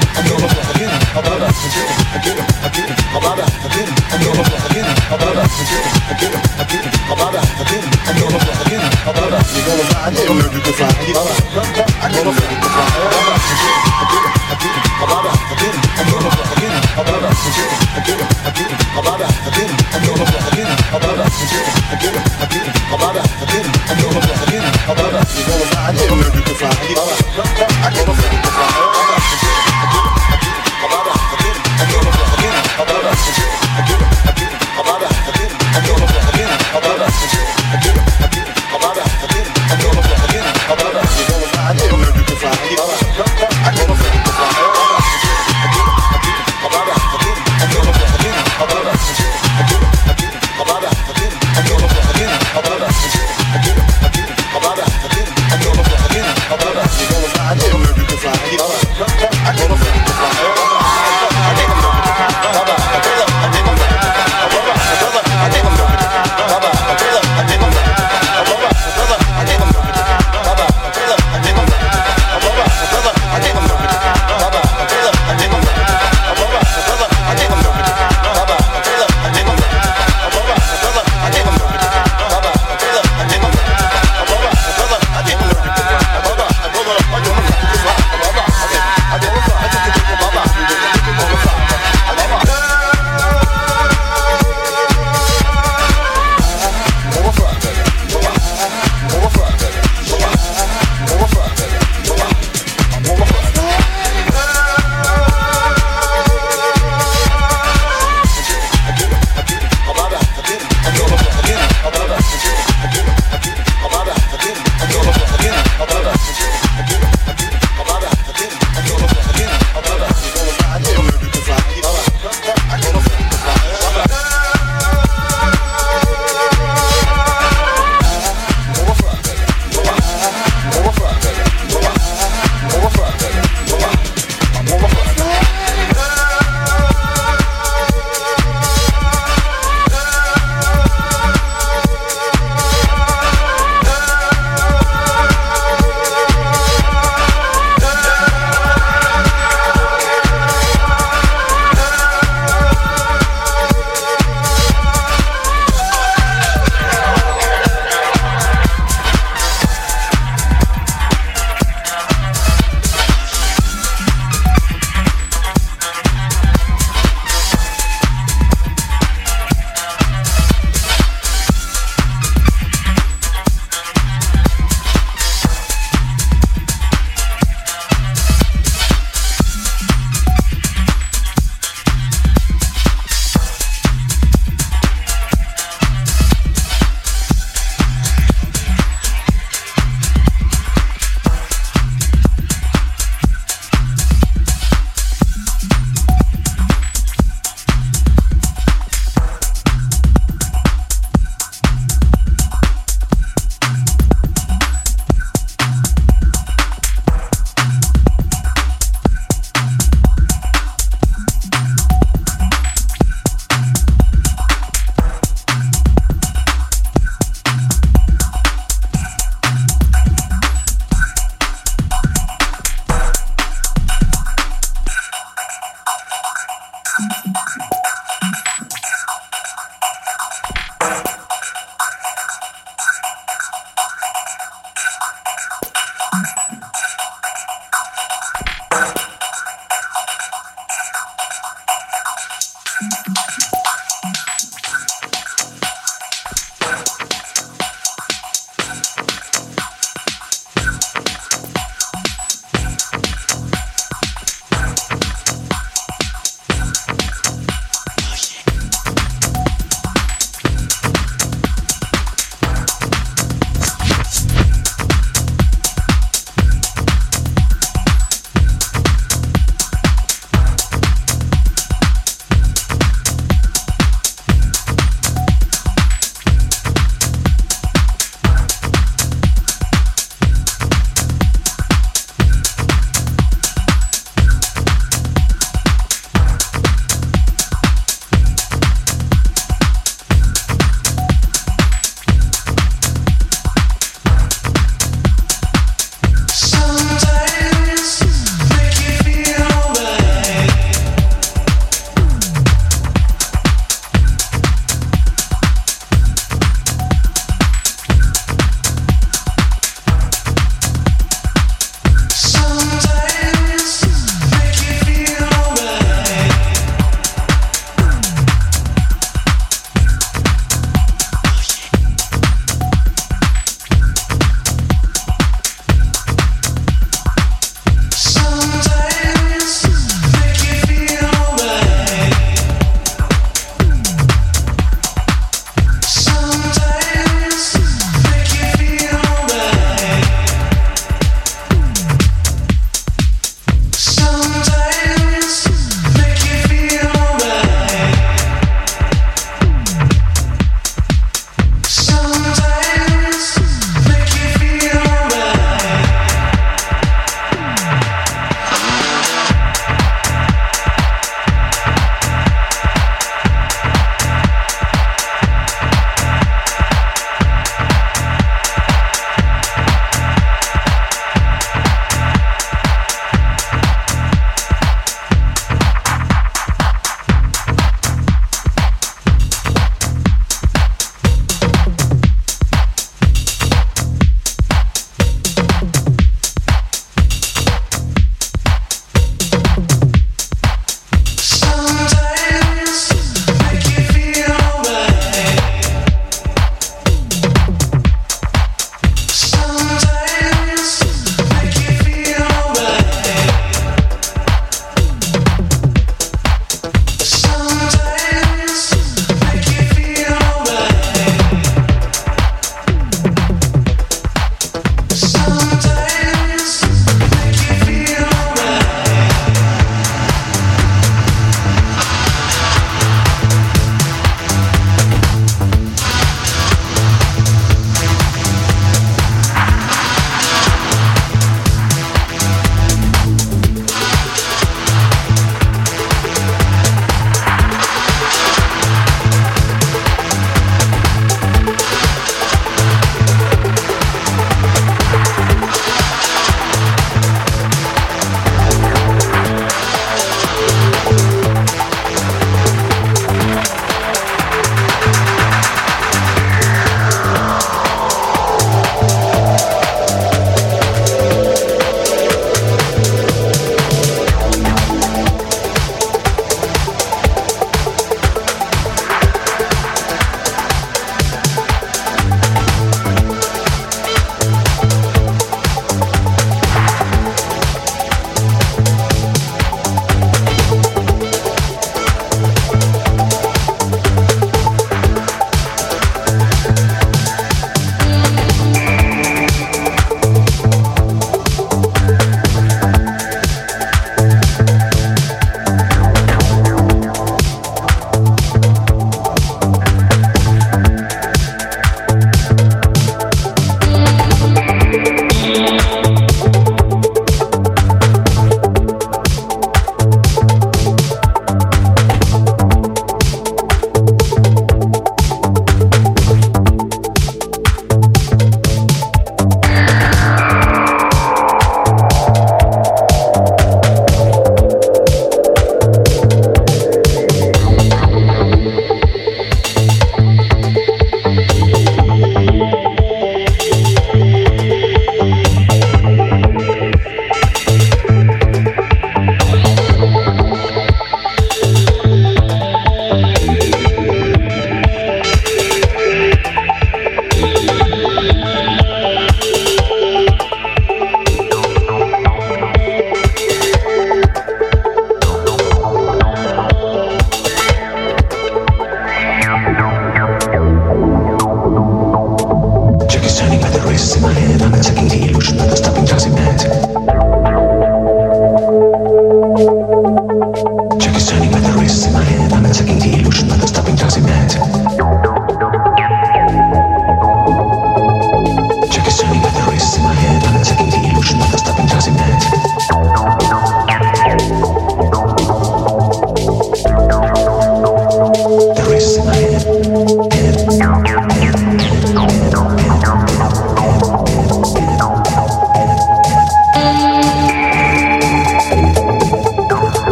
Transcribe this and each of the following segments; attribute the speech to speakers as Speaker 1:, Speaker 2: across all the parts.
Speaker 1: I'm gonna fuck again. How about us? I get him, I get him, I get him. How about us? I get him. I'm gonna fuck again. How about us? I get him, I get him, I get him. How about us? I get him. I'm gonna fuck again. How about us? You're gonna fly, you're gonna you can fly. I'm gonna fuck you can fly. How about us? I get him, I get him, I get him. How about us? I get him. I'm gonna fuck again. How about us? I get him, I get him, I get him. How about us? I get him. I'm gonna fuck again. How about us? I get him, I get him, I get him. How about us? I get him. I'm gonna fuck again. How about us? You're gonna fly, you're gonna you can fly. I'm gonna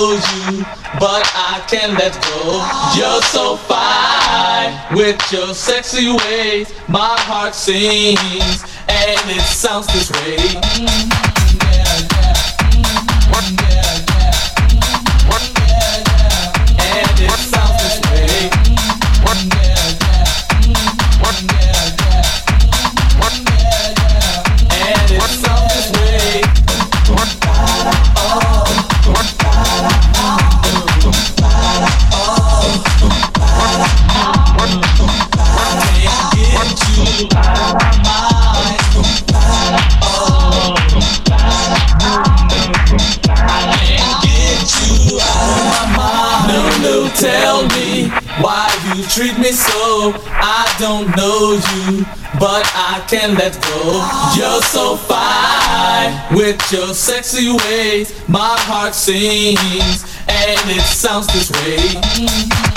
Speaker 2: you, but I can't let go. You're so fine with your sexy ways. My heart sings, and it sounds this way. me so I don't know you, but I can let go. You're so fine with your sexy ways. My heart sings and it sounds this way.